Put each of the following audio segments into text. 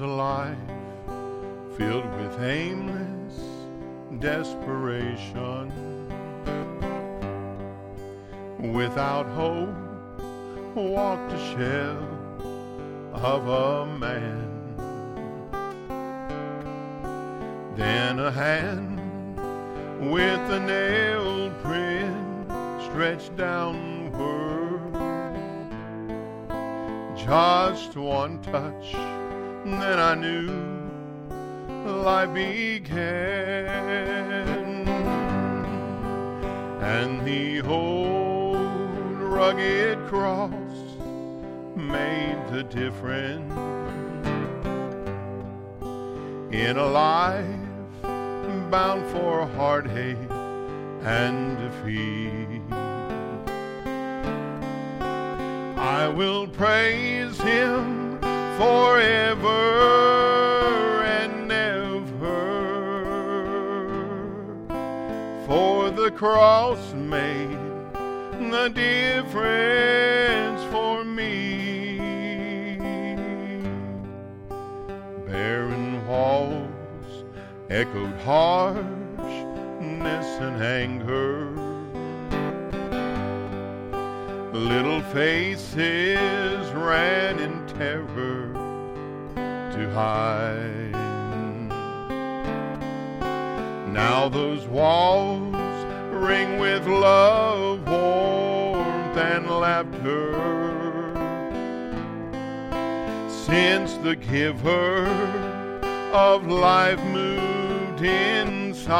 a life filled with aimless desperation. Without hope, walked a shell of a man. Then a hand with a nail print stretched downward. Just one touch, then I knew life began. And the old rugged cross made the difference in a life bound for heartache and defeat. I will praise him forever and ever, for the cross made the difference for me. Barren walls echoed harshness and anger. Little faces ran in terror to hide. Now those walls ring with love, warmth, and laughter. Since the giver of life moved inside,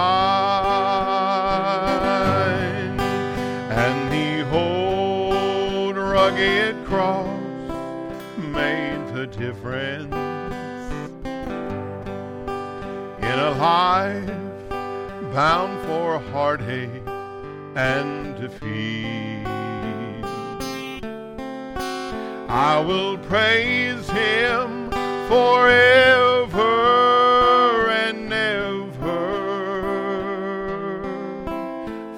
and the old rugged cross made the difference in a life bound for heartache and defeat. I will praise him forever and ever,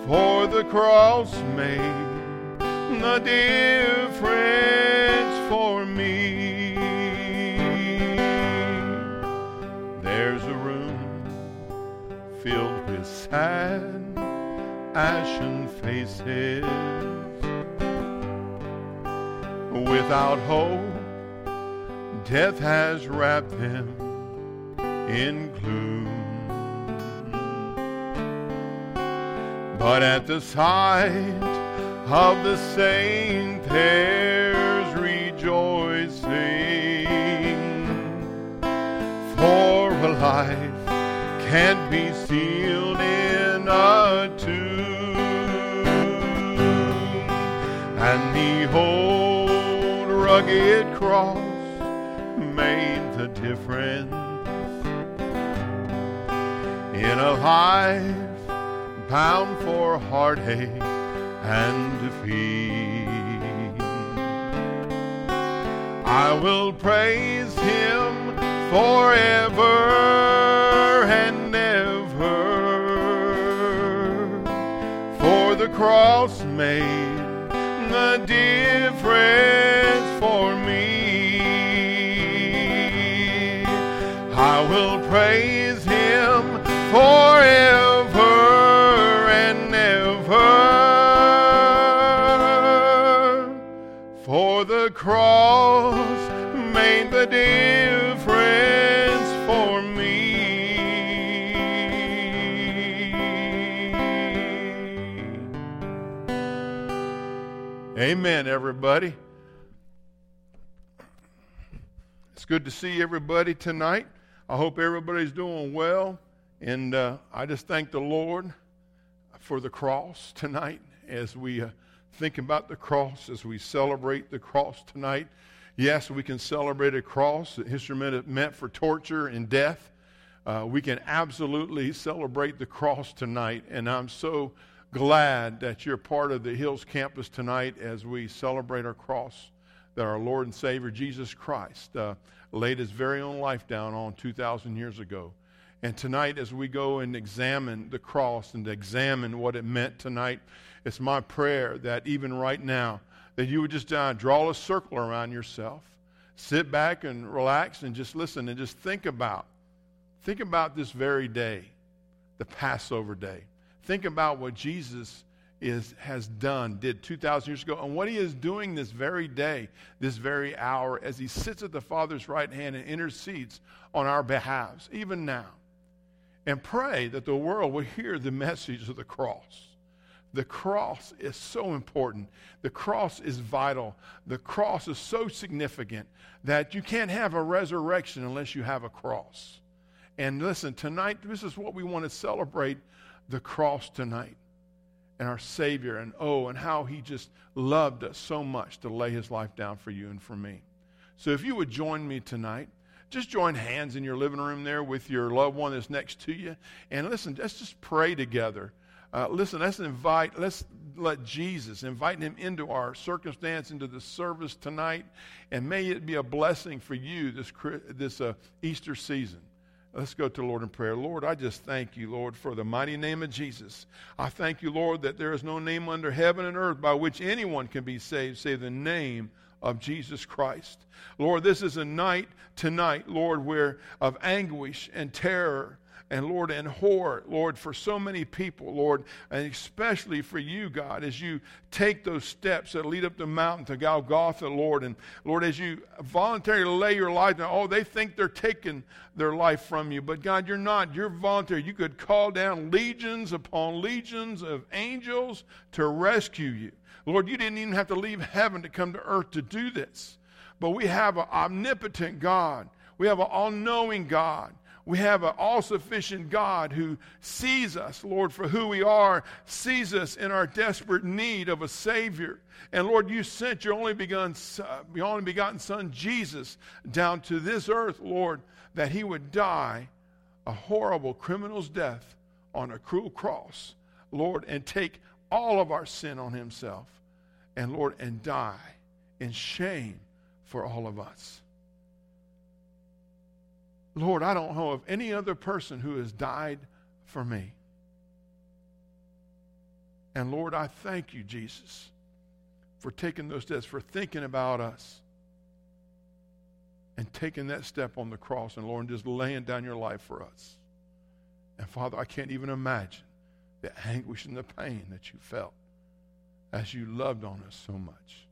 for the cross made the difference for me. Filled with sad, ashen faces. Without hope, death has wrapped them in gloom. But at the sight of the saint, there's rejoicing. For a life can't be sealed in a tomb. And the old rugged cross made the difference in a life bound for heartache and defeat. I will praise him forever cross made the difference for me. I will praise him forever and ever, for the cross made the difference Amen, everybody. It's good to see everybody tonight. I hope everybody's doing well. And uh, I just thank the Lord for the cross tonight as we uh, think about the cross, as we celebrate the cross tonight. Yes, we can celebrate a cross, an instrument meant for torture and death. Uh, we can absolutely celebrate the cross tonight. And I'm so glad that you're part of the Hills campus tonight as we celebrate our cross that our Lord and Savior Jesus Christ uh, laid his very own life down on 2,000 years ago. And tonight, as we go and examine the cross and examine what it meant tonight, it's my prayer that even right now, that you would just uh, draw a circle around yourself. sit back and relax and just listen and just think about think about this very day, the Passover day. Think about what Jesus is, has done, did 2,000 years ago, and what he is doing this very day, this very hour, as he sits at the Father's right hand and intercedes on our behalves, even now. And pray that the world will hear the message of the cross. The cross is so important. The cross is vital. The cross is so significant that you can't have a resurrection unless you have a cross. And listen, tonight, this is what we want to celebrate the cross tonight and our Savior, and oh, and how He just loved us so much to lay His life down for you and for me. So if you would join me tonight, just join hands in your living room there with your loved one that's next to you. And listen, let's just pray together. Uh, listen, let's invite, let's let Jesus, invite him into our circumstance, into the service tonight. And may it be a blessing for you this, this uh, Easter season. Let's go to the Lord in prayer. Lord, I just thank you, Lord, for the mighty name of Jesus. I thank you, Lord, that there is no name under heaven and earth by which anyone can be saved, save the name of Jesus Christ. Lord, this is a night tonight, Lord, where of anguish and terror and Lord, and horror, Lord, for so many people, Lord, and especially for you, God, as you take those steps that lead up the mountain to Golgotha, Lord, and Lord, as you voluntarily lay your life down, oh, they think they're taking their life from you, but God, you're not. You're voluntary. You could call down legions upon legions of angels to rescue you. Lord, you didn't even have to leave heaven to come to earth to do this. But we have an omnipotent God. We have an all knowing God we have an all sufficient God who sees us, Lord, for who we are, sees us in our desperate need of a Savior. And Lord, you sent your only begotten, uh, your only begotten Son, Jesus, down to this earth, Lord, that he would die a horrible criminal's death on a cruel cross, Lord, and take all of our sin on himself, and Lord, and die in shame for all of us. Lord, I don't know of any other person who has died for me. And Lord, I thank you, Jesus, for taking those steps, for thinking about us and taking that step on the cross and Lord, just laying down your life for us. And Father, I can't even imagine the anguish and the pain that you felt as you loved on us so much.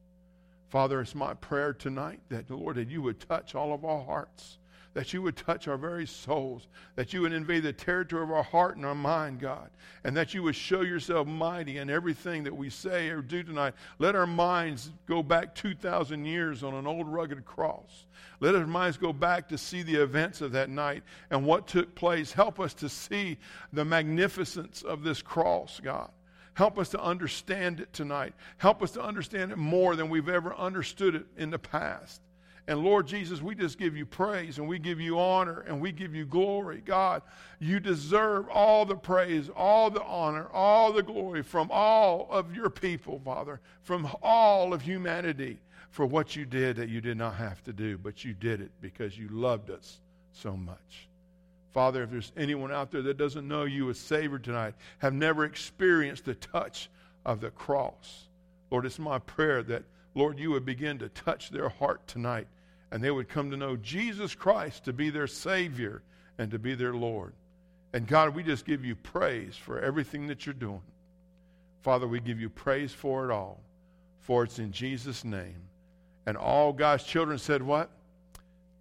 Father, it's my prayer tonight that, Lord, that you would touch all of our hearts that you would touch our very souls, that you would invade the territory of our heart and our mind, God, and that you would show yourself mighty in everything that we say or do tonight. Let our minds go back 2,000 years on an old rugged cross. Let our minds go back to see the events of that night and what took place. Help us to see the magnificence of this cross, God. Help us to understand it tonight. Help us to understand it more than we've ever understood it in the past. And Lord Jesus, we just give you praise and we give you honor and we give you glory. God, you deserve all the praise, all the honor, all the glory from all of your people, Father, from all of humanity for what you did that you did not have to do, but you did it because you loved us so much. Father, if there's anyone out there that doesn't know you as Savior tonight, have never experienced the touch of the cross, Lord, it's my prayer that, Lord, you would begin to touch their heart tonight and they would come to know Jesus Christ to be their Savior and to be their Lord. And God, we just give you praise for everything that you're doing. Father, we give you praise for it all, for it's in Jesus' name. And all God's children said, What?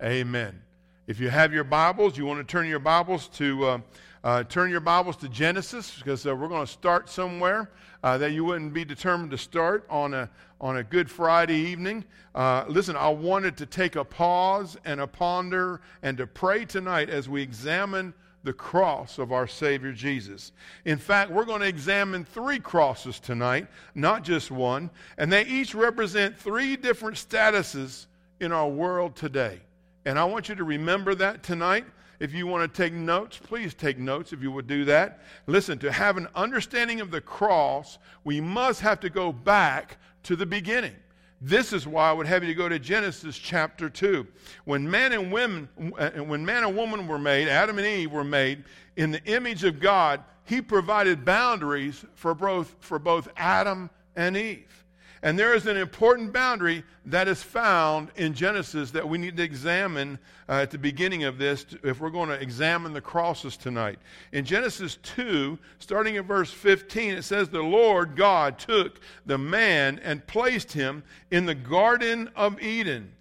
Amen. If you have your Bibles, you want to turn your Bibles to uh, uh, turn your Bibles to Genesis because uh, we're going to start somewhere uh, that you wouldn't be determined to start on a on a Good Friday evening. Uh, listen, I wanted to take a pause and a ponder and to pray tonight as we examine the cross of our Savior Jesus. In fact, we're going to examine three crosses tonight, not just one, and they each represent three different statuses in our world today. And I want you to remember that tonight. If you want to take notes, please take notes if you would do that. Listen, to have an understanding of the cross, we must have to go back to the beginning. This is why I would have you go to Genesis chapter 2. When man and women uh, when man and woman were made, Adam and Eve were made in the image of God, he provided boundaries for both for both Adam and Eve. And there is an important boundary that is found in Genesis that we need to examine uh, at the beginning of this if we're going to examine the crosses tonight. In Genesis 2, starting at verse 15, it says, The Lord God took the man and placed him in the Garden of Eden.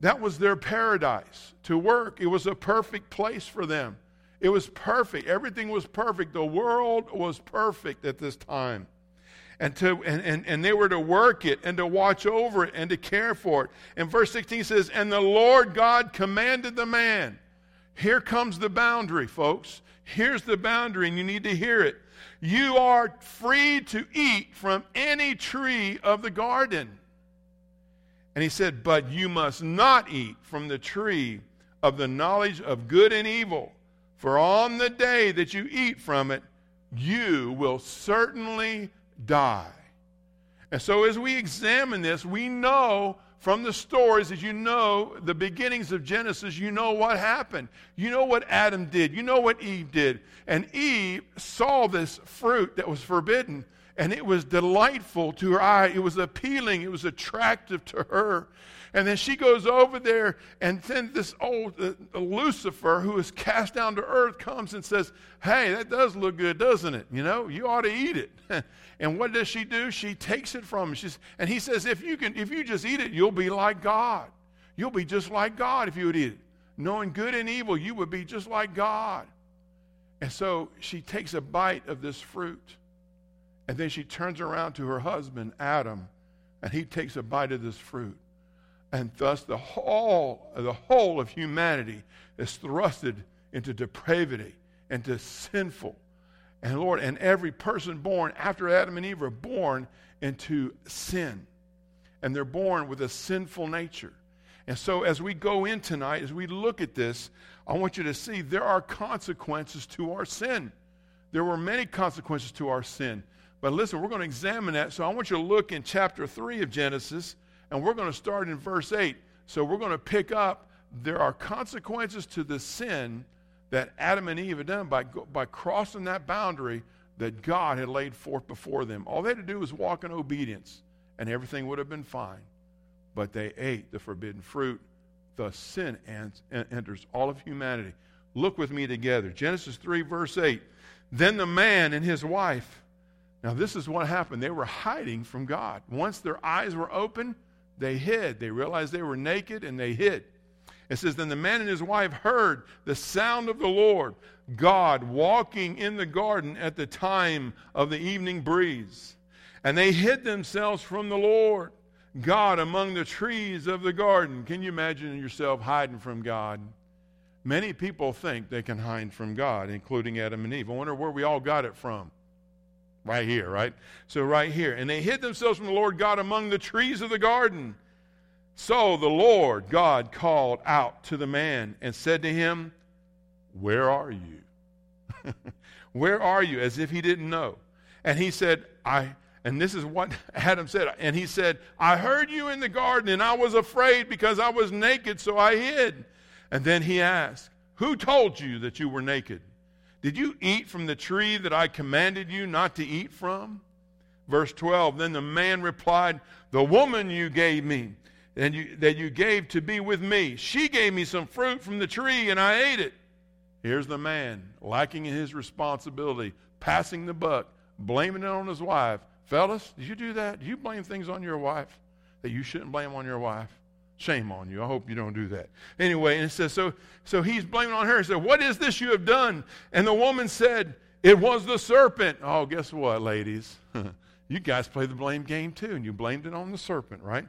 That was their paradise to work, it was a perfect place for them. It was perfect. Everything was perfect. The world was perfect at this time and, to, and, and, and they were to work it and to watch over it and to care for it. And verse 16 says, And the Lord God commanded the man. Here comes the boundary, folks. Here's the boundary, and you need to hear it. You are free to eat from any tree of the garden. And he said, But you must not eat from the tree of the knowledge of good and evil, for on the day that you eat from it, you will certainly die. And so, as we examine this, we know from the stories, as you know, the beginnings of Genesis, you know what happened. You know what Adam did. You know what Eve did. And Eve saw this fruit that was forbidden, and it was delightful to her eye. It was appealing. It was attractive to her. And then she goes over there, and then this old uh, Lucifer, who is cast down to earth, comes and says, Hey, that does look good, doesn't it? You know, you ought to eat it. and what does she do? She takes it from him. She's, and he says, if you, can, if you just eat it, you'll be like God. You'll be just like God if you would eat it. Knowing good and evil, you would be just like God. And so she takes a bite of this fruit. And then she turns around to her husband, Adam, and he takes a bite of this fruit and thus the whole, the whole of humanity is thrusted into depravity, into sinful. And Lord, and every person born after Adam and Eve are born into sin. And they're born with a sinful nature. And so as we go in tonight, as we look at this, I want you to see there are consequences to our sin. There were many consequences to our sin. But listen, we're going to examine that. So I want you to look in chapter 3 of Genesis and we're going to start in verse 8. So we're going to pick up there are consequences to the sin that Adam and Eve had done by, by crossing that boundary that God had laid forth before them. All they had to do was walk in obedience, and everything would have been fine. But they ate the forbidden fruit. Thus, sin enters all of humanity. Look with me together. Genesis 3, verse 8. Then the man and his wife. Now, this is what happened. They were hiding from God. Once their eyes were open, they hid. They realized they were naked and they hid. It says, Then the man and his wife heard the sound of the Lord, God walking in the garden at the time of the evening breeze. And they hid themselves from the Lord, God, among the trees of the garden. Can you imagine yourself hiding from God? Many people think they can hide from God, including Adam and Eve. I wonder where we all got it from. Right here, right? So, right here. And they hid themselves from the Lord God among the trees of the garden. So the Lord God called out to the man and said to him, Where are you? Where are you? As if he didn't know. And he said, I, and this is what Adam said. And he said, I heard you in the garden, and I was afraid because I was naked, so I hid. And then he asked, Who told you that you were naked? Did you eat from the tree that I commanded you not to eat from? Verse 12 Then the man replied, The woman you gave me, and you, that you gave to be with me, she gave me some fruit from the tree, and I ate it. Here's the man, lacking in his responsibility, passing the buck, blaming it on his wife. Fellas, did you do that? Did you blame things on your wife that you shouldn't blame on your wife? Shame on you. I hope you don't do that. Anyway, and it says, so, so he's blaming on her. He said, What is this you have done? And the woman said, It was the serpent. Oh, guess what, ladies? you guys play the blame game too, and you blamed it on the serpent, right?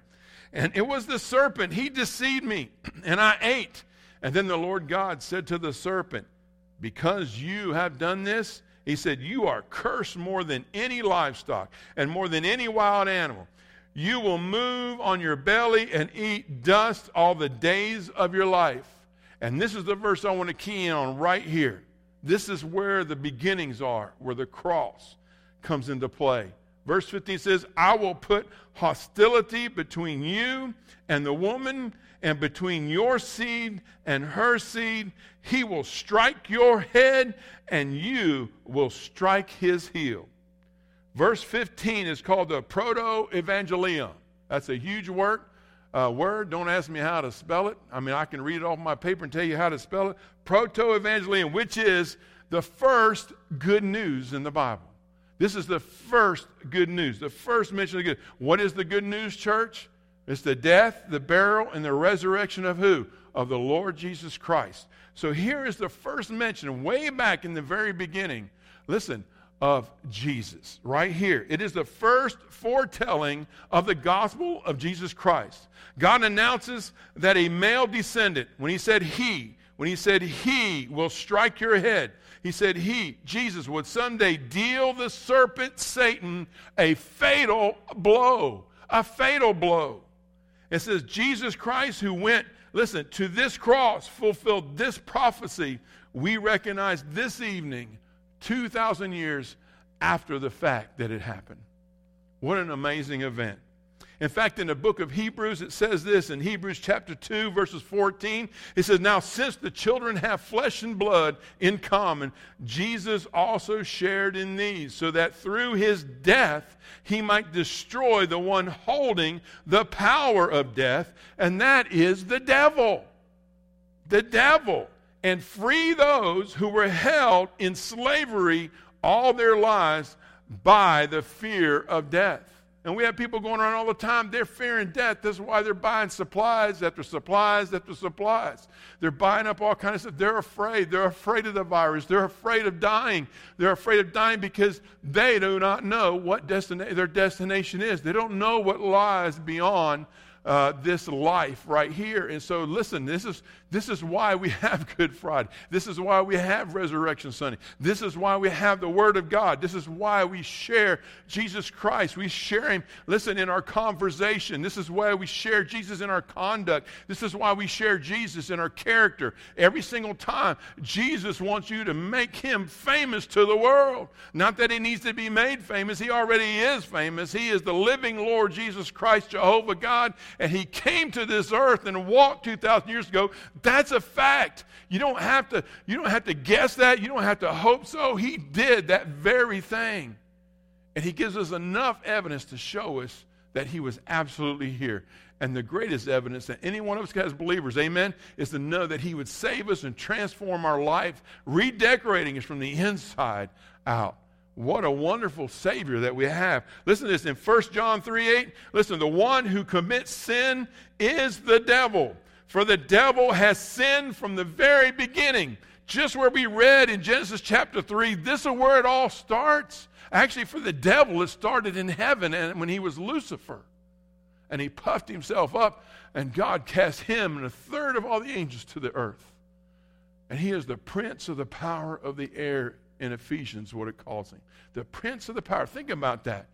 And it was the serpent. He deceived me, and I ate. And then the Lord God said to the serpent, Because you have done this, he said, You are cursed more than any livestock and more than any wild animal. You will move on your belly and eat dust all the days of your life. And this is the verse I want to key in on right here. This is where the beginnings are, where the cross comes into play. Verse 15 says, I will put hostility between you and the woman, and between your seed and her seed. He will strike your head, and you will strike his heel. Verse 15 is called the Proto Evangelium. That's a huge word. Uh, word. Don't ask me how to spell it. I mean, I can read it off my paper and tell you how to spell it. Proto Evangelium, which is the first good news in the Bible. This is the first good news, the first mention of the good. What is the good news, church? It's the death, the burial, and the resurrection of who? Of the Lord Jesus Christ. So here is the first mention, way back in the very beginning. Listen, of Jesus, right here. It is the first foretelling of the gospel of Jesus Christ. God announces that a male descendant, when he said he, when he said he will strike your head, he said he, Jesus, would someday deal the serpent Satan a fatal blow. A fatal blow. It says, Jesus Christ, who went, listen, to this cross, fulfilled this prophecy, we recognize this evening, 2,000 years after the fact that it happened. What an amazing event. In fact, in the book of Hebrews, it says this in Hebrews chapter 2, verses 14. It says, Now, since the children have flesh and blood in common, Jesus also shared in these, so that through his death he might destroy the one holding the power of death, and that is the devil. The devil. And free those who were held in slavery all their lives by the fear of death. And we have people going around all the time, they're fearing death. That's why they're buying supplies after supplies after supplies. They're buying up all kinds of stuff. They're afraid. They're afraid of the virus. They're afraid of dying. They're afraid of dying because they do not know what destina- their destination is. They don't know what lies beyond uh, this life right here. And so, listen, this is, this is why we have Good Friday. This is why we have Resurrection Sunday. This is why we have the Word of God. This is why we share Jesus Christ. We share Him, listen, in our conversation. This is why we share Jesus in our conduct. This is why we share Jesus in our character. Every single time, Jesus wants you to make Him famous to the world. Not that He needs to be made famous, He already is famous. He is the living Lord Jesus Christ, Jehovah God, and he came to this earth and walked 2,000 years ago, that's a fact. You don't have to, you don't have to guess that. You don't have to hope so. He did that very thing. And he gives us enough evidence to show us that he was absolutely here. And the greatest evidence that any one of us has believers, amen, is to know that he would save us and transform our life, redecorating us from the inside out. What a wonderful Savior that we have. Listen to this in 1 John 3 8. Listen, the one who commits sin is the devil. For the devil has sinned from the very beginning. Just where we read in Genesis chapter 3, this is where it all starts. Actually, for the devil, it started in heaven and when he was Lucifer. And he puffed himself up, and God cast him and a third of all the angels to the earth. And he is the prince of the power of the air in Ephesians, what it calls him. The prince of the power. Think about that.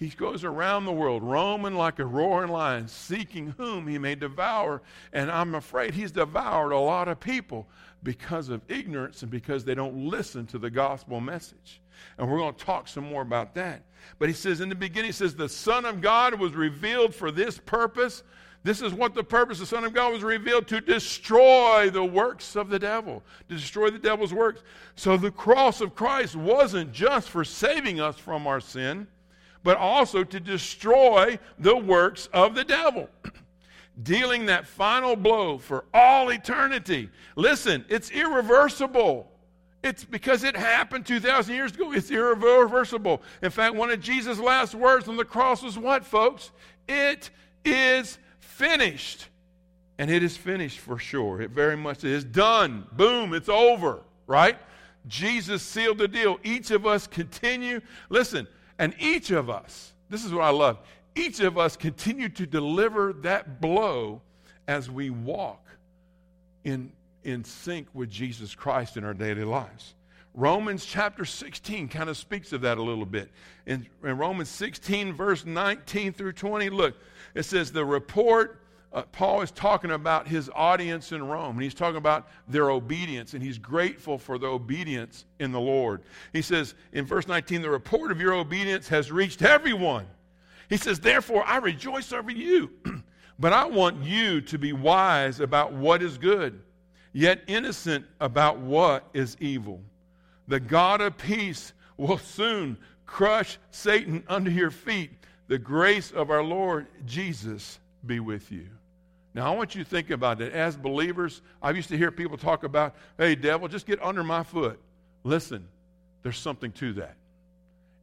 He goes around the world, roaming like a roaring lion, seeking whom he may devour. And I'm afraid he's devoured a lot of people because of ignorance and because they don't listen to the gospel message. And we're going to talk some more about that. But he says in the beginning, he says, The Son of God was revealed for this purpose this is what the purpose of the Son of God was revealed to destroy the works of the devil, to destroy the devil's works. So the cross of Christ wasn't just for saving us from our sin, but also to destroy the works of the devil. Dealing that final blow for all eternity. Listen, it's irreversible. It's because it happened 2,000 years ago. It's irreversible. In fact, one of Jesus' last words on the cross was what, folks? It is finished. And it is finished for sure. It very much is done. Boom, it's over, right? Jesus sealed the deal. Each of us continue, listen, and each of us, this is what I love, each of us continue to deliver that blow as we walk in, in sync with Jesus Christ in our daily lives. Romans chapter 16 kind of speaks of that a little bit. In, in Romans 16, verse 19 through 20, look, it says, The report, uh, Paul is talking about his audience in Rome, and he's talking about their obedience, and he's grateful for the obedience in the Lord. He says in verse 19, The report of your obedience has reached everyone. He says, Therefore, I rejoice over you, but I want you to be wise about what is good, yet innocent about what is evil. The God of peace will soon crush Satan under your feet. The grace of our Lord Jesus be with you. Now, I want you to think about it. As believers, I used to hear people talk about, hey, devil, just get under my foot. Listen, there's something to that.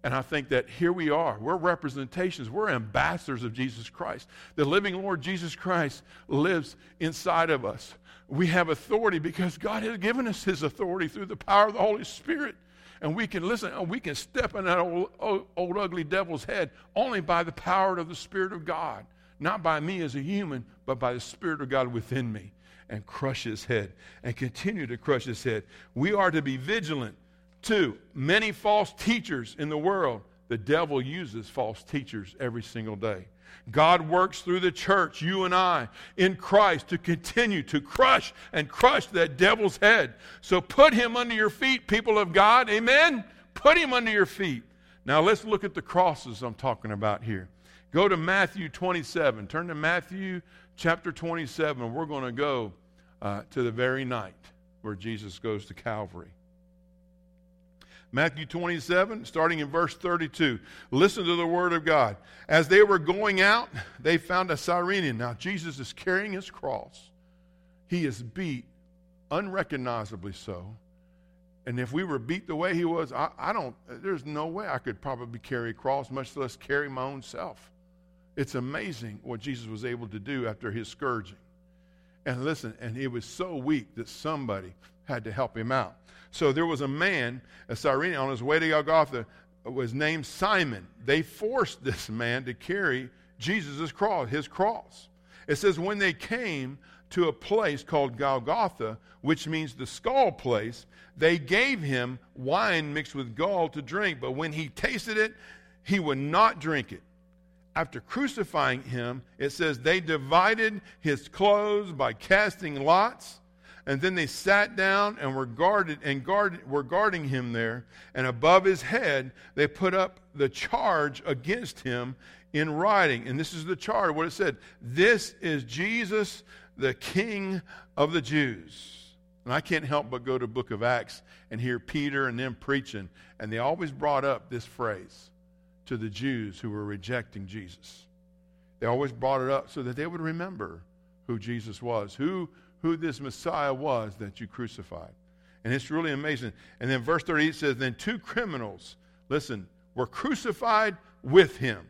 And I think that here we are. We're representations. We're ambassadors of Jesus Christ. The living Lord Jesus Christ lives inside of us. We have authority because God has given us His authority through the power of the Holy Spirit. And we can listen, uh, we can step in that old, old, old ugly devil's head only by the power of the Spirit of God. Not by me as a human, but by the Spirit of God within me. And crush his head and continue to crush his head. We are to be vigilant Too, many false teachers in the world. The devil uses false teachers every single day. God works through the church, you and I, in Christ, to continue to crush and crush that devil's head. So put him under your feet, people of God. Amen? Put him under your feet. Now let's look at the crosses I'm talking about here. Go to Matthew 27. Turn to Matthew chapter 27. We're going to go uh, to the very night where Jesus goes to Calvary. Matthew 27, starting in verse 32. Listen to the word of God. As they were going out, they found a Cyrenian. Now, Jesus is carrying his cross. He is beat, unrecognizably so. And if we were beat the way he was, I, I don't, there's no way I could probably carry a cross, much less carry my own self. It's amazing what Jesus was able to do after his scourging. And listen, and he was so weak that somebody had to help him out. So there was a man, a Cyrene, on his way to Golgotha, uh, was named Simon. They forced this man to carry Jesus' cross, his cross. It says, when they came to a place called Golgotha, which means the skull place, they gave him wine mixed with gall to drink. But when he tasted it, he would not drink it. After crucifying him, it says they divided his clothes by casting lots and then they sat down and were guarded and guard, were guarding him there. And above his head, they put up the charge against him in writing. And this is the charge, what it said This is Jesus, the King of the Jews. And I can't help but go to book of Acts and hear Peter and them preaching. And they always brought up this phrase to the Jews who were rejecting Jesus. They always brought it up so that they would remember who Jesus was, who who this Messiah was that you crucified. And it's really amazing. And then verse 38 says, Then two criminals, listen, were crucified with him,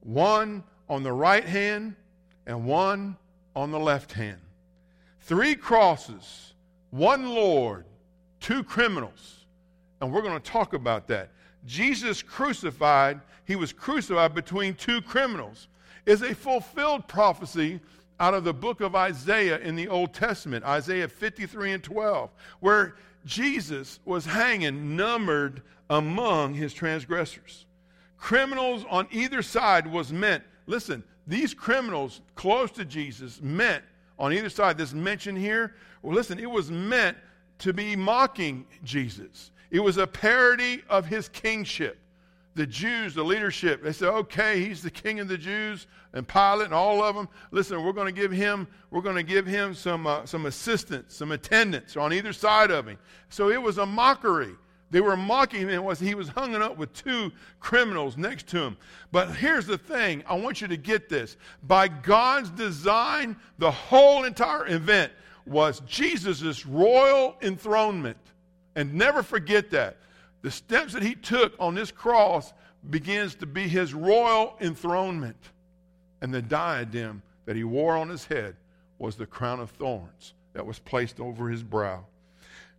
one on the right hand and one on the left hand. Three crosses, one Lord, two criminals. And we're going to talk about that. Jesus crucified, he was crucified between two criminals, is a fulfilled prophecy out of the book of Isaiah in the Old Testament, Isaiah 53 and 12, where Jesus was hanging numbered among his transgressors. Criminals on either side was meant, listen, these criminals close to Jesus meant on either side, this mention here, well, listen, it was meant to be mocking Jesus. It was a parody of his kingship the Jews, the leadership, they said, okay, he's the king of the Jews, and Pilate and all of them. Listen, we're going to give him, we're going to give him some, uh, some assistance, some attendants on either side of him. So it was a mockery. They were mocking him. Was he was hung up with two criminals next to him. But here's the thing: I want you to get this. By God's design, the whole entire event was Jesus' royal enthronement. And never forget that. The steps that he took on this cross begins to be his royal enthronement. And the diadem that he wore on his head was the crown of thorns that was placed over his brow.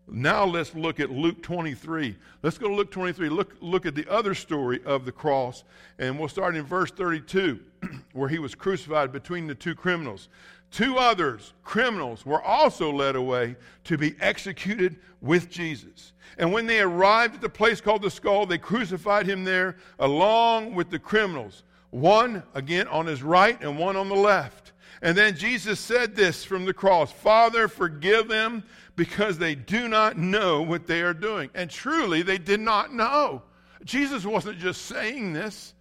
Now let's look at Luke 23. Let's go to Luke 23. Look, look at the other story of the cross. And we'll start in verse 32, where he was crucified between the two criminals. Two others, criminals, were also led away to be executed with Jesus. And when they arrived at the place called the skull, they crucified him there along with the criminals, one again on his right and one on the left. And then Jesus said this from the cross Father, forgive them because they do not know what they are doing. And truly, they did not know. Jesus wasn't just saying this.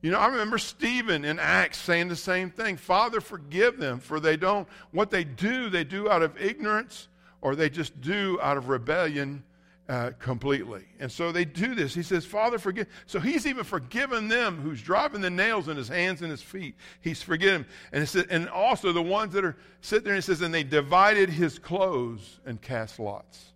You know, I remember Stephen in Acts saying the same thing Father, forgive them, for they don't, what they do, they do out of ignorance or they just do out of rebellion uh, completely. And so they do this. He says, Father, forgive. So he's even forgiven them who's driving the nails in his hands and his feet. He's forgiven. And, says, and also the ones that are sitting there, and it says, and they divided his clothes and cast lots.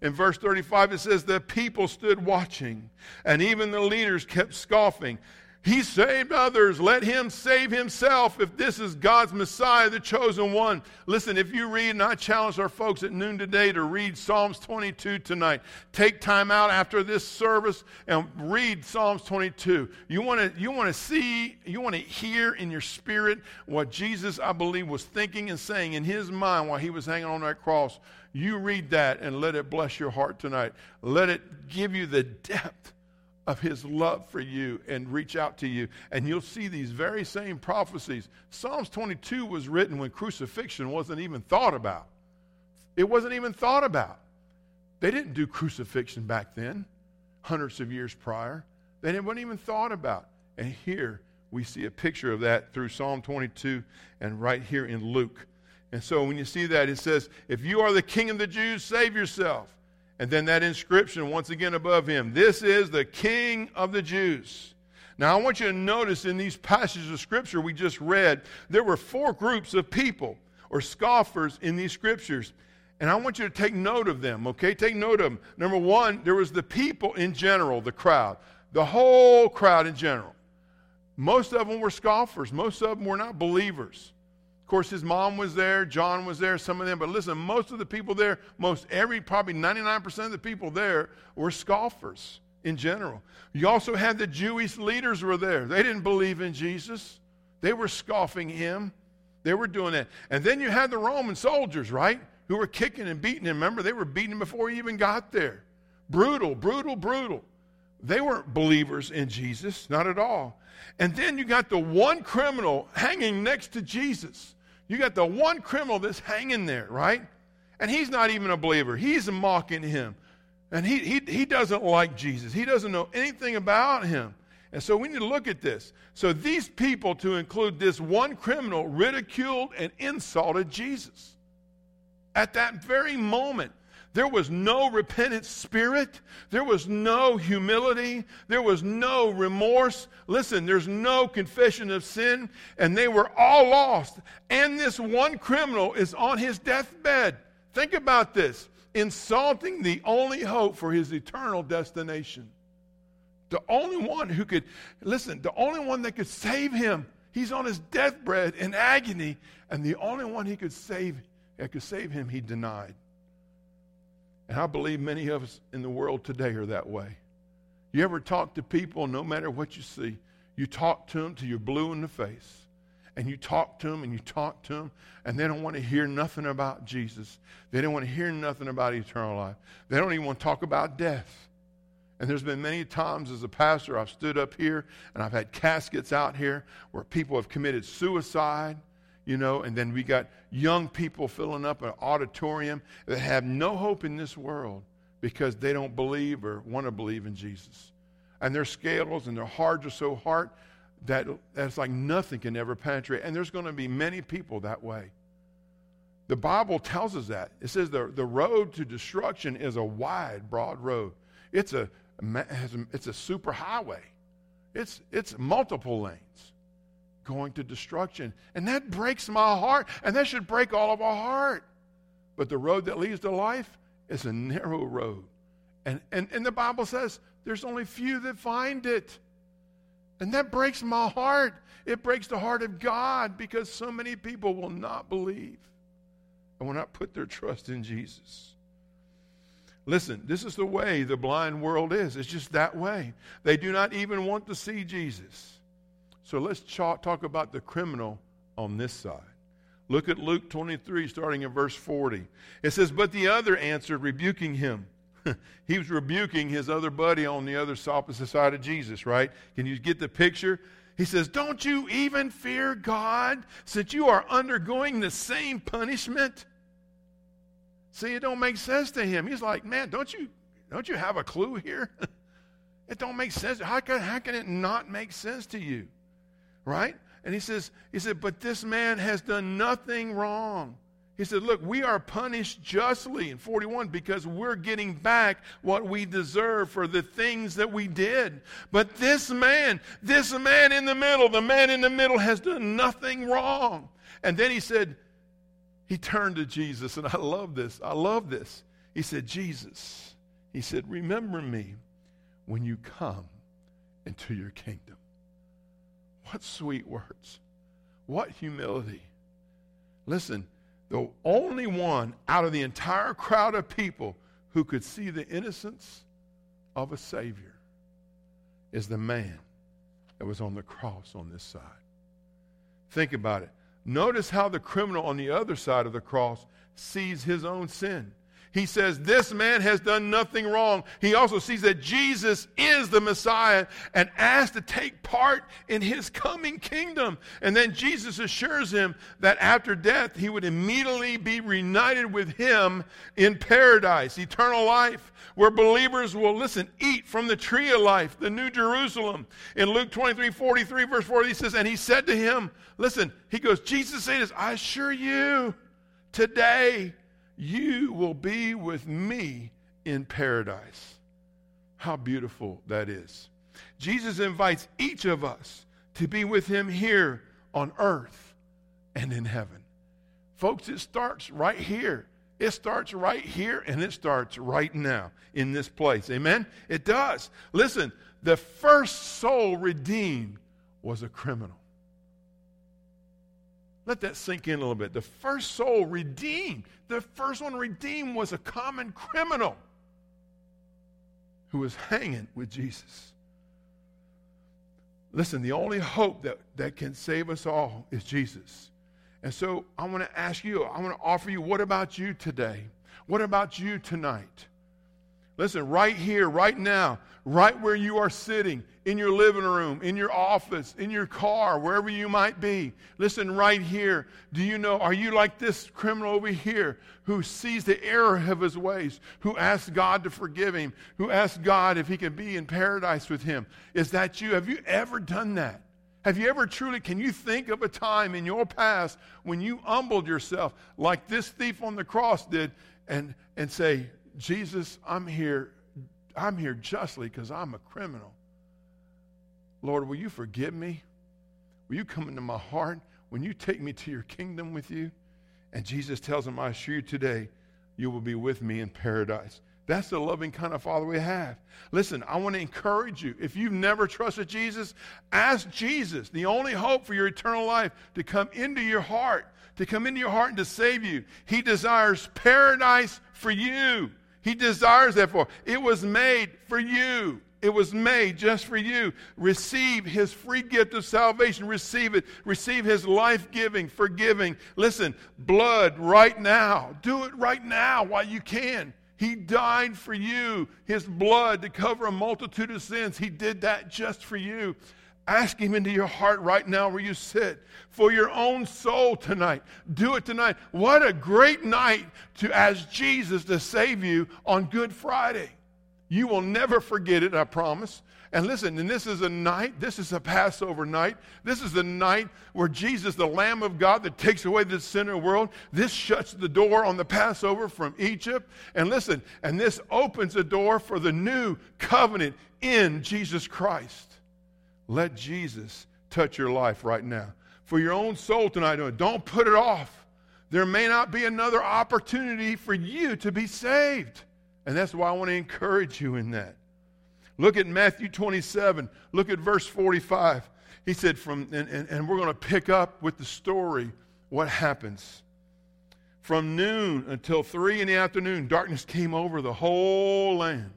In verse 35, it says, The people stood watching, and even the leaders kept scoffing. He saved others. Let him save himself if this is God's Messiah, the chosen one. Listen, if you read, and I challenge our folks at noon today to read Psalms 22 tonight. Take time out after this service and read Psalms 22. You want to you want to see, you want to hear in your spirit what Jesus, I believe, was thinking and saying in his mind while he was hanging on that cross. You read that and let it bless your heart tonight. Let it give you the depth of his love for you and reach out to you. And you'll see these very same prophecies. Psalms 22 was written when crucifixion wasn't even thought about. It wasn't even thought about. They didn't do crucifixion back then, hundreds of years prior. They wasn't even thought about. And here we see a picture of that through Psalm 22 and right here in Luke. And so when you see that, it says, If you are the king of the Jews, save yourself. And then that inscription once again above him This is the King of the Jews. Now, I want you to notice in these passages of Scripture we just read, there were four groups of people or scoffers in these Scriptures. And I want you to take note of them, okay? Take note of them. Number one, there was the people in general, the crowd, the whole crowd in general. Most of them were scoffers, most of them were not believers. Of course, his mom was there, John was there, some of them. But listen, most of the people there, most every, probably 99% of the people there were scoffers in general. You also had the Jewish leaders were there. They didn't believe in Jesus. They were scoffing him. They were doing that. And then you had the Roman soldiers, right? Who were kicking and beating him. Remember, they were beating him before he even got there. Brutal, brutal, brutal. They weren't believers in Jesus, not at all. And then you got the one criminal hanging next to Jesus. You got the one criminal that's hanging there, right? And he's not even a believer. He's mocking him. And he, he, he doesn't like Jesus. He doesn't know anything about him. And so we need to look at this. So these people, to include this one criminal, ridiculed and insulted Jesus. At that very moment, there was no repentant spirit. There was no humility. There was no remorse. Listen, there's no confession of sin. And they were all lost. And this one criminal is on his deathbed. Think about this insulting the only hope for his eternal destination. The only one who could, listen, the only one that could save him. He's on his deathbed in agony. And the only one he could save, that could save him, he denied. And I believe many of us in the world today are that way. You ever talk to people, no matter what you see, you talk to them till you're blue in the face. And you talk to them and you talk to them, and they don't want to hear nothing about Jesus. They don't want to hear nothing about eternal life. They don't even want to talk about death. And there's been many times as a pastor, I've stood up here and I've had caskets out here where people have committed suicide you know, and then we got young people filling up an auditorium that have no hope in this world because they don't believe or want to believe in Jesus. And their scales and their hearts are so hard that it's like nothing can ever penetrate. And there's going to be many people that way. The Bible tells us that. It says the, the road to destruction is a wide, broad road. It's a, it's a super highway. It's, it's multiple lanes going to destruction. And that breaks my heart, and that should break all of our heart. But the road that leads to life is a narrow road. And, and, and the Bible says there's only few that find it. And that breaks my heart. It breaks the heart of God because so many people will not believe and will not put their trust in Jesus. Listen, this is the way the blind world is. It's just that way. They do not even want to see Jesus. So let's talk about the criminal on this side. Look at Luke 23, starting in verse 40. It says, But the other answered, rebuking him. he was rebuking his other buddy on the other opposite side of Jesus, right? Can you get the picture? He says, Don't you even fear God since you are undergoing the same punishment? See, it don't make sense to him. He's like, Man, don't you, don't you have a clue here? it don't make sense. How can, how can it not make sense to you? Right? And he says, he said, but this man has done nothing wrong. He said, Look, we are punished justly in 41 because we're getting back what we deserve for the things that we did. But this man, this man in the middle, the man in the middle has done nothing wrong. And then he said, He turned to Jesus, and I love this. I love this. He said, Jesus, he said, Remember me when you come into your kingdom. What sweet words. What humility. Listen, the only one out of the entire crowd of people who could see the innocence of a Savior is the man that was on the cross on this side. Think about it. Notice how the criminal on the other side of the cross sees his own sin he says, This man has done nothing wrong. He also sees that Jesus is the Messiah and asks to take part in his coming kingdom. And then Jesus assures him that after death, he would immediately be reunited with him in paradise, eternal life, where believers will, listen, eat from the tree of life, the new Jerusalem. In Luke 23 43, verse 40, he says, And he said to him, Listen, he goes, Jesus said this, I assure you, today, you will be with me in paradise. How beautiful that is. Jesus invites each of us to be with him here on earth and in heaven. Folks, it starts right here. It starts right here and it starts right now in this place. Amen? It does. Listen, the first soul redeemed was a criminal. Let that sink in a little bit. The first soul redeemed, the first one redeemed was a common criminal who was hanging with Jesus. Listen, the only hope that, that can save us all is Jesus. And so I want to ask you, I want to offer you, what about you today? What about you tonight? Listen, right here, right now, right where you are sitting, in your living room, in your office, in your car, wherever you might be. Listen, right here. Do you know, are you like this criminal over here who sees the error of his ways, who asks God to forgive him, who asks God if he can be in paradise with him? Is that you? Have you ever done that? Have you ever truly, can you think of a time in your past when you humbled yourself like this thief on the cross did and, and say, Jesus, I'm here. I'm here justly because I'm a criminal. Lord, will you forgive me? Will you come into my heart? When you take me to your kingdom with you? And Jesus tells him, I assure you today, you will be with me in paradise. That's the loving kind of father we have. Listen, I want to encourage you. If you've never trusted Jesus, ask Jesus, the only hope for your eternal life, to come into your heart, to come into your heart and to save you. He desires paradise for you. He desires that for. It was made for you. It was made just for you. Receive his free gift of salvation. Receive it. Receive his life giving, forgiving. Listen, blood right now. Do it right now while you can. He died for you, his blood to cover a multitude of sins. He did that just for you. Ask Him into your heart right now where you sit for your own soul tonight. Do it tonight. What a great night to ask Jesus to save you on Good Friday. You will never forget it, I promise. And listen, and this is a night, this is a Passover night. This is the night where Jesus, the Lamb of God that takes away the sin of the world, this shuts the door on the Passover from Egypt. And listen, and this opens the door for the new covenant in Jesus Christ. Let Jesus touch your life right now. For your own soul tonight, don't put it off. There may not be another opportunity for you to be saved. And that's why I want to encourage you in that. Look at Matthew 27. Look at verse 45. He said, from, and, and, and we're going to pick up with the story what happens. From noon until three in the afternoon, darkness came over the whole land.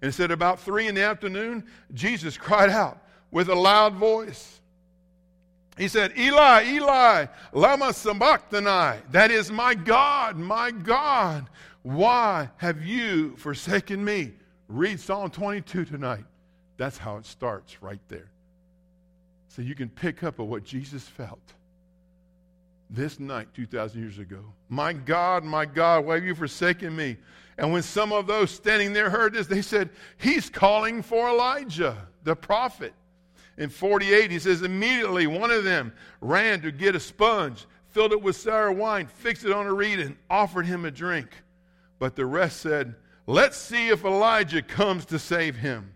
And it said, about three in the afternoon, Jesus cried out, with a loud voice. He said, Eli, Eli, lama sabachthani. That is, my God, my God, why have you forsaken me? Read Psalm 22 tonight. That's how it starts right there. So you can pick up on what Jesus felt this night 2,000 years ago. My God, my God, why have you forsaken me? And when some of those standing there heard this, they said, He's calling for Elijah, the prophet. In 48, he says, immediately one of them ran to get a sponge, filled it with sour wine, fixed it on a reed, and offered him a drink. But the rest said, Let's see if Elijah comes to save him.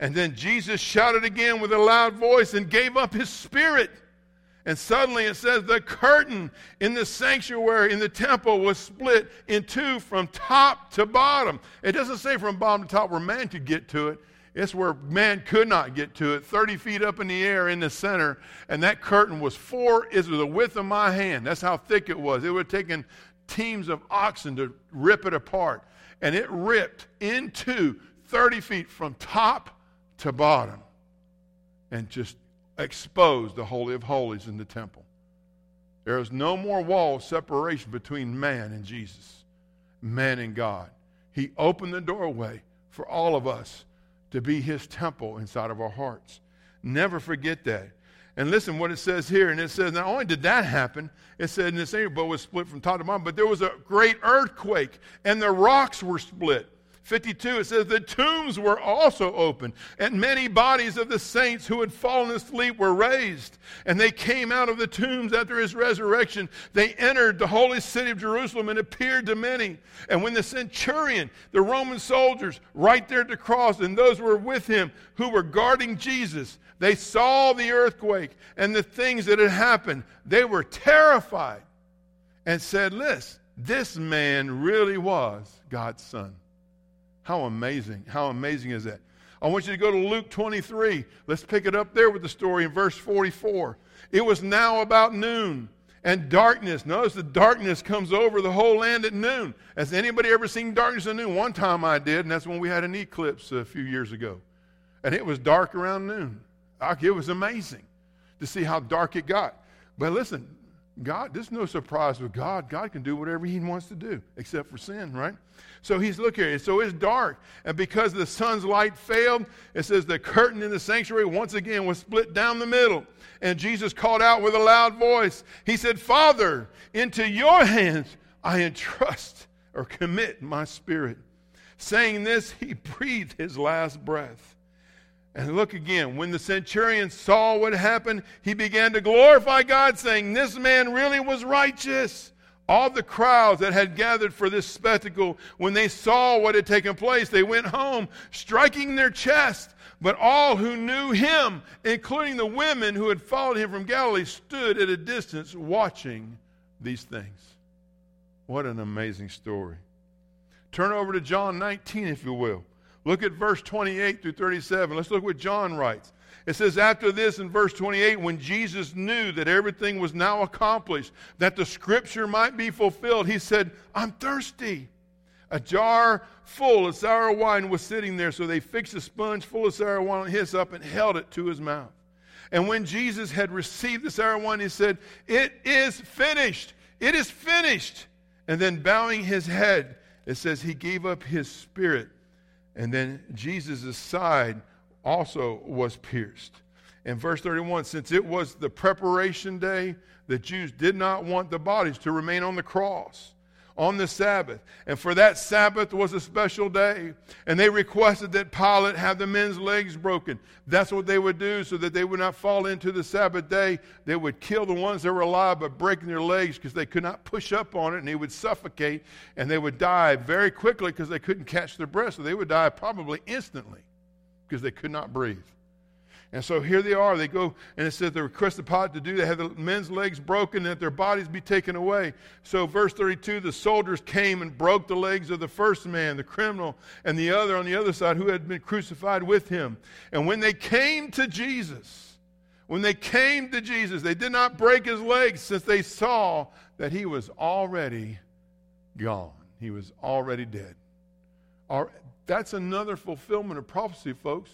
And then Jesus shouted again with a loud voice and gave up his spirit. And suddenly it says the curtain in the sanctuary, in the temple, was split in two from top to bottom. It doesn't say from bottom to top where man could get to it. It's where man could not get to it, 30 feet up in the air in the center. And that curtain was four, is the width of my hand. That's how thick it was. It would have taken teams of oxen to rip it apart. And it ripped into 30 feet from top to bottom and just exposed the Holy of Holies in the temple. There is no more wall separation between man and Jesus, man and God. He opened the doorway for all of us to be his temple inside of our hearts. Never forget that. And listen what it says here. And it says, not only did that happen, it said in this area, but was split from top to bottom, but there was a great earthquake, and the rocks were split. 52, it says, The tombs were also opened, and many bodies of the saints who had fallen asleep were raised. And they came out of the tombs after his resurrection. They entered the holy city of Jerusalem and appeared to many. And when the centurion, the Roman soldiers, right there at the cross, and those who were with him who were guarding Jesus, they saw the earthquake and the things that had happened. They were terrified and said, Listen, this man really was God's son. How amazing. How amazing is that? I want you to go to Luke 23. Let's pick it up there with the story in verse 44. It was now about noon and darkness. Notice the darkness comes over the whole land at noon. Has anybody ever seen darkness at noon? One time I did, and that's when we had an eclipse a few years ago. And it was dark around noon. It was amazing to see how dark it got. But listen, God, this is no surprise with God. God can do whatever He wants to do, except for sin, right? So He's looking at it. So it's dark. And because the sun's light failed, it says the curtain in the sanctuary once again was split down the middle. And Jesus called out with a loud voice. He said, Father, into your hands I entrust or commit my spirit. Saying this, He breathed His last breath. And look again, when the centurion saw what happened, he began to glorify God, saying, This man really was righteous. All the crowds that had gathered for this spectacle, when they saw what had taken place, they went home, striking their chest. But all who knew him, including the women who had followed him from Galilee, stood at a distance watching these things. What an amazing story. Turn over to John 19, if you will. Look at verse 28 through 37. Let's look what John writes. It says, After this, in verse 28, when Jesus knew that everything was now accomplished, that the scripture might be fulfilled, he said, I'm thirsty. A jar full of sour wine was sitting there, so they fixed a sponge full of sour wine on hyssop and held it to his mouth. And when Jesus had received the sour wine, he said, It is finished. It is finished. And then bowing his head, it says he gave up his spirit. And then Jesus' side also was pierced. In verse 31, since it was the preparation day, the Jews did not want the bodies to remain on the cross on the Sabbath. And for that Sabbath was a special day. And they requested that Pilate have the men's legs broken. That's what they would do so that they would not fall into the Sabbath day. They would kill the ones that were alive by breaking their legs because they could not push up on it and they would suffocate and they would die very quickly because they couldn't catch their breath. So they would die probably instantly because they could not breathe. And so here they are. They go, and it says they request the pot to do. They have the men's legs broken, that their bodies be taken away. So, verse 32 the soldiers came and broke the legs of the first man, the criminal, and the other on the other side who had been crucified with him. And when they came to Jesus, when they came to Jesus, they did not break his legs since they saw that he was already gone. He was already dead. That's another fulfillment of prophecy, folks.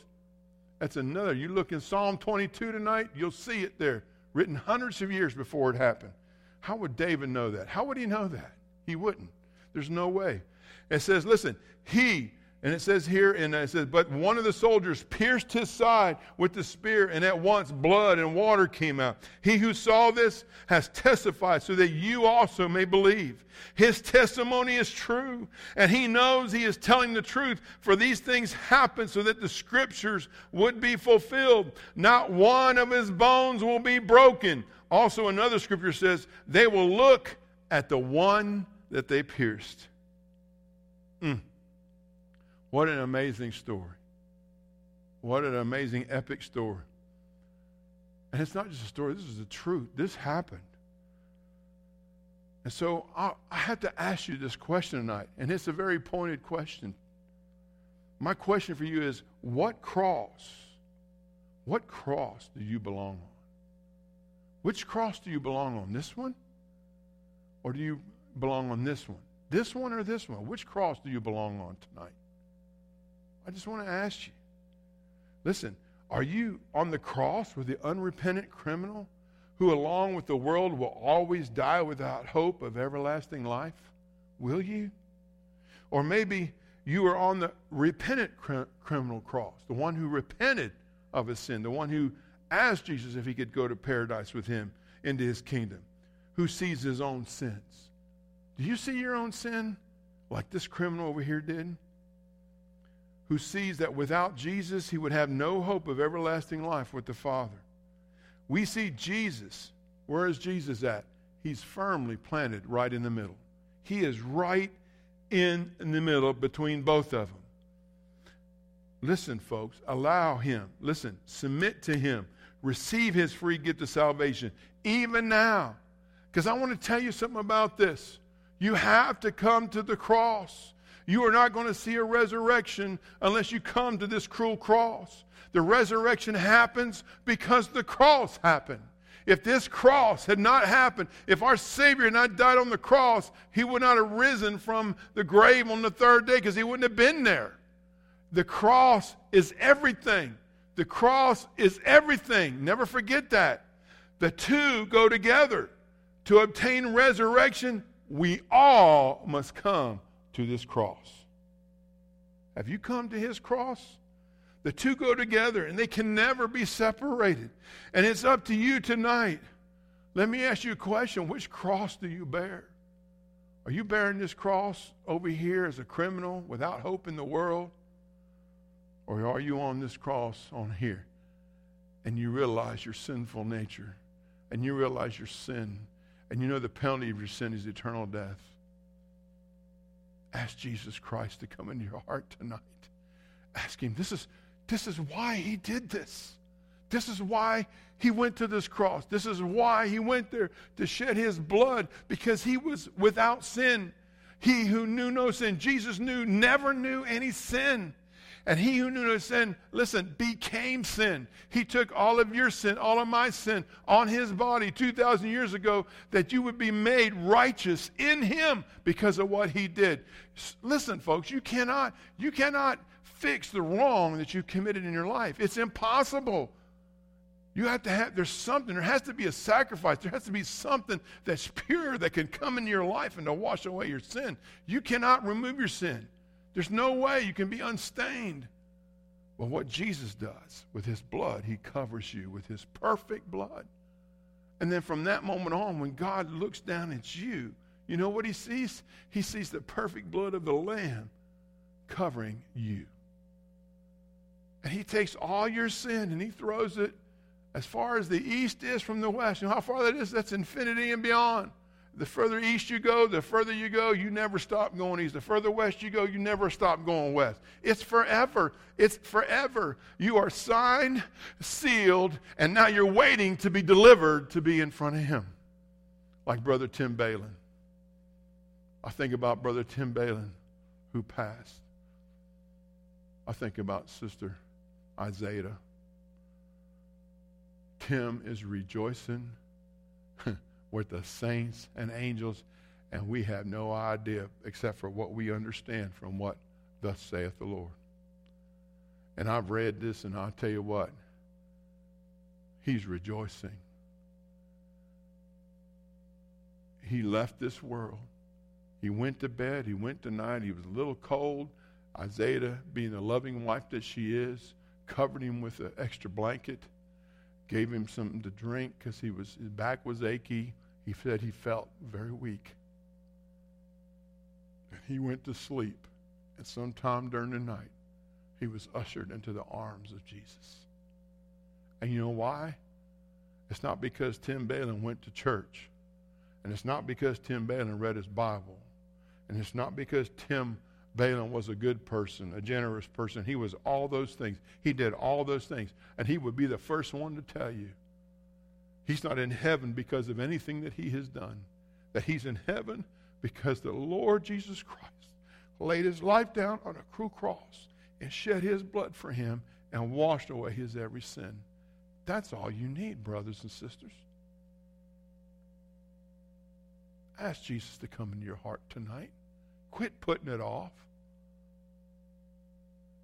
That's another. You look in Psalm 22 tonight, you'll see it there, written hundreds of years before it happened. How would David know that? How would he know that? He wouldn't. There's no way. It says, listen, he and it says here, and it says, but one of the soldiers pierced his side with the spear, and at once blood and water came out. He who saw this has testified so that you also may believe. His testimony is true, and he knows he is telling the truth, for these things happened so that the scriptures would be fulfilled. Not one of his bones will be broken. Also, another scripture says, they will look at the one that they pierced. Mm. What an amazing story. What an amazing, epic story. And it's not just a story, this is the truth. This happened. And so I, I have to ask you this question tonight, and it's a very pointed question. My question for you is what cross, what cross do you belong on? Which cross do you belong on? This one? Or do you belong on this one? This one or this one? Which cross do you belong on tonight? I just want to ask you. Listen, are you on the cross with the unrepentant criminal who, along with the world, will always die without hope of everlasting life? Will you? Or maybe you are on the repentant cr- criminal cross, the one who repented of his sin, the one who asked Jesus if he could go to paradise with him into his kingdom, who sees his own sins. Do you see your own sin like this criminal over here did? Who sees that without Jesus, he would have no hope of everlasting life with the Father. We see Jesus. Where is Jesus at? He's firmly planted right in the middle. He is right in the middle between both of them. Listen, folks, allow him. Listen, submit to him. Receive his free gift of salvation, even now. Because I want to tell you something about this. You have to come to the cross. You are not going to see a resurrection unless you come to this cruel cross. The resurrection happens because the cross happened. If this cross had not happened, if our Savior had not died on the cross, he would not have risen from the grave on the third day because he wouldn't have been there. The cross is everything. The cross is everything. Never forget that. The two go together. To obtain resurrection, we all must come to this cross. Have you come to his cross? The two go together and they can never be separated. And it's up to you tonight. Let me ask you a question which cross do you bear? Are you bearing this cross over here as a criminal without hope in the world? Or are you on this cross on here and you realize your sinful nature and you realize your sin and you know the penalty of your sin is eternal death? Ask Jesus Christ to come into your heart tonight. Ask Him. This is, this is why He did this. This is why He went to this cross. This is why He went there to shed His blood because He was without sin. He who knew no sin, Jesus knew, never knew any sin. And he who knew no sin, listen, became sin. He took all of your sin, all of my sin on his body 2,000 years ago that you would be made righteous in him because of what he did. Listen, folks, you cannot, you cannot fix the wrong that you committed in your life. It's impossible. You have to have, there's something, there has to be a sacrifice. There has to be something that's pure that can come into your life and to wash away your sin. You cannot remove your sin. There's no way you can be unstained. Well, what Jesus does with his blood, he covers you with his perfect blood. And then from that moment on, when God looks down at you, you know what he sees? He sees the perfect blood of the Lamb covering you. And he takes all your sin and he throws it as far as the east is from the west. You know how far that is? That's infinity and beyond. The further east you go, the further you go, you never stop going east. The further west you go, you never stop going west. It's forever. It's forever. You are signed, sealed, and now you're waiting to be delivered to be in front of Him. Like Brother Tim Balin. I think about Brother Tim Balin who passed. I think about Sister Isaiah. Tim is rejoicing with the saints and angels, and we have no idea except for what we understand from what thus saith the Lord. And I've read this, and I'll tell you what, he's rejoicing. He left this world. He went to bed. He went to night. He was a little cold. Isaiah, being the loving wife that she is, covered him with an extra blanket gave him something to drink because he was his back was achy. He said he felt very weak. And he went to sleep. And sometime during the night, he was ushered into the arms of Jesus. And you know why? It's not because Tim Balin went to church. And it's not because Tim Balin read his Bible. And it's not because Tim Balin was a good person, a generous person. He was all those things. He did all those things. And he would be the first one to tell you he's not in heaven because of anything that he has done, that he's in heaven because the Lord Jesus Christ laid his life down on a cruel cross and shed his blood for him and washed away his every sin. That's all you need, brothers and sisters. Ask Jesus to come into your heart tonight. Quit putting it off.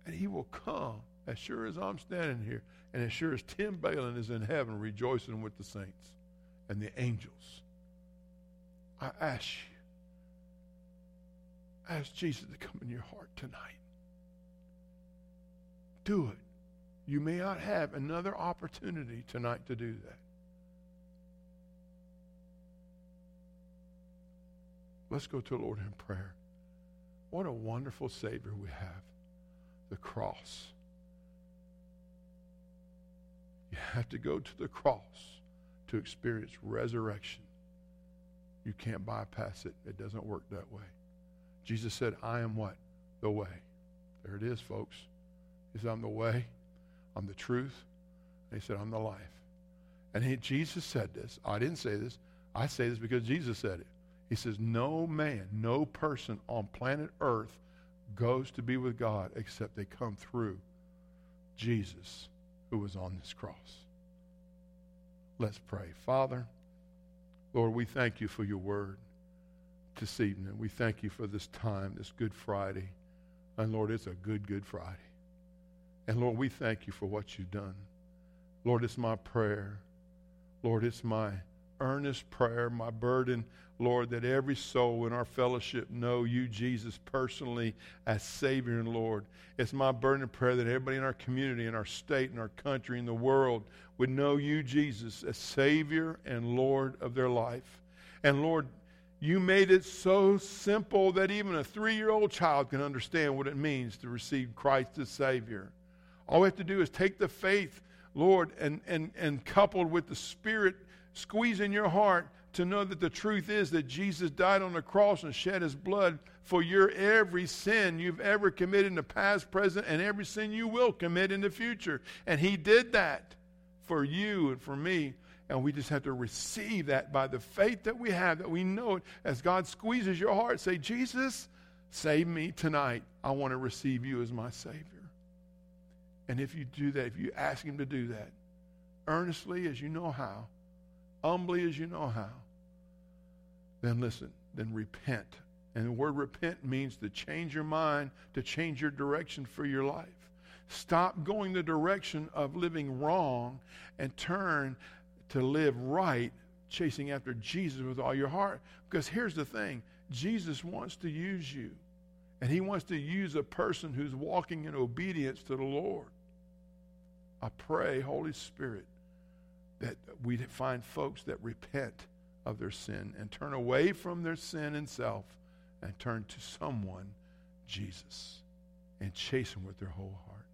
And he will come as sure as I'm standing here and as sure as Tim Balin is in heaven rejoicing with the saints and the angels. I ask you, ask Jesus to come in your heart tonight. Do it. You may not have another opportunity tonight to do that. Let's go to the Lord in prayer. What a wonderful Savior we have the cross. You have to go to the cross to experience resurrection. You can't bypass it, it doesn't work that way. Jesus said, I am what? The way. There it is, folks. He said, I'm the way, I'm the truth, and he said, I'm the life. And he, Jesus said this. I didn't say this. I say this because Jesus said it. He says, No man, no person on planet Earth goes to be with God except they come through Jesus who was on this cross. Let's pray. Father, Lord, we thank you for your word this evening. We thank you for this time, this Good Friday. And Lord, it's a good, good Friday. And Lord, we thank you for what you've done. Lord, it's my prayer. Lord, it's my earnest prayer, my burden, Lord, that every soul in our fellowship know you, Jesus, personally as Savior and Lord. It's my burden and prayer that everybody in our community, in our state, in our country, in the world would know you, Jesus, as Savior and Lord of their life. And Lord, you made it so simple that even a three year old child can understand what it means to receive Christ as Savior. All we have to do is take the faith, Lord, and, and, and coupled with the Spirit squeeze in your heart to know that the truth is that Jesus died on the cross and shed his blood for your every sin you've ever committed in the past, present, and every sin you will commit in the future. And he did that for you and for me. And we just have to receive that by the faith that we have, that we know it. As God squeezes your heart, say, Jesus, save me tonight. I want to receive you as my Savior. And if you do that, if you ask Him to do that, earnestly as you know how, humbly as you know how, then listen, then repent. And the word repent means to change your mind, to change your direction for your life. Stop going the direction of living wrong and turn to live right, chasing after Jesus with all your heart. Because here's the thing Jesus wants to use you, and He wants to use a person who's walking in obedience to the Lord. I pray, Holy Spirit, that we find folks that repent of their sin and turn away from their sin and self and turn to someone, Jesus, and chase him with their whole heart.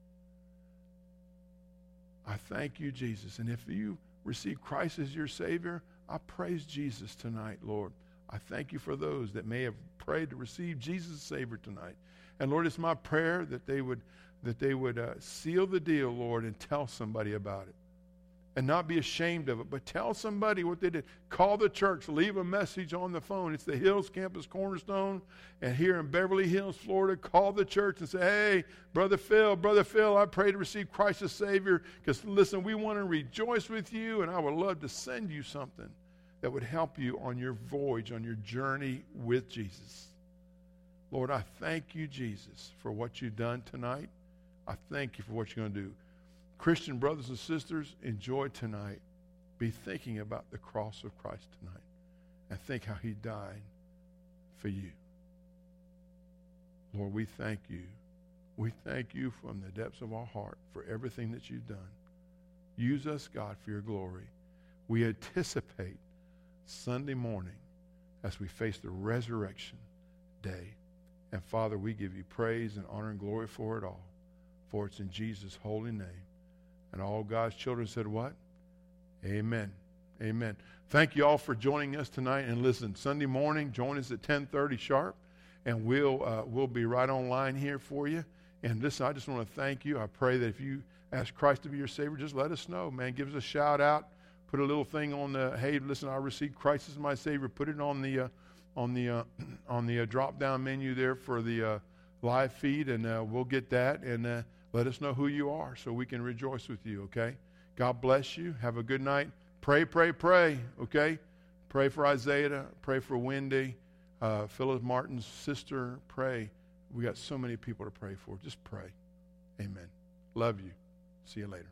I thank you, Jesus. And if you receive Christ as your Savior, I praise Jesus tonight, Lord. I thank you for those that may have prayed to receive Jesus as Savior tonight. And Lord, it's my prayer that they would that they would uh, seal the deal, Lord, and tell somebody about it and not be ashamed of it, but tell somebody what they did. Call the church, leave a message on the phone. It's the Hills Campus Cornerstone, and here in Beverly Hills, Florida, call the church and say, Hey, Brother Phil, Brother Phil, I pray to receive Christ as Savior because, listen, we want to rejoice with you, and I would love to send you something that would help you on your voyage, on your journey with Jesus. Lord, I thank you, Jesus, for what you've done tonight. I thank you for what you're going to do. Christian brothers and sisters, enjoy tonight. Be thinking about the cross of Christ tonight and think how he died for you. Lord, we thank you. We thank you from the depths of our heart for everything that you've done. Use us, God, for your glory. We anticipate Sunday morning as we face the resurrection day. And Father, we give you praise and honor and glory for it all. For it's in Jesus' holy name. And all God's children said, What? Amen. Amen. Thank you all for joining us tonight. And listen, Sunday morning, join us at 10:30 sharp, and we'll uh, we'll be right online here for you. And listen, I just want to thank you. I pray that if you ask Christ to be your Savior, just let us know, man. Give us a shout out. Put a little thing on the hey, listen, I received Christ as my Savior. Put it on the uh, on the uh, on the uh, drop down menu there for the uh, live feed, and uh, we'll get that and let us know who you are so we can rejoice with you. Okay. God bless you. Have a good night. Pray, pray, pray. Okay. Pray for Isaiah. Pray for Wendy, uh, Phyllis Martin's sister. Pray. We got so many people to pray for. Just pray. Amen. Love you. See you later.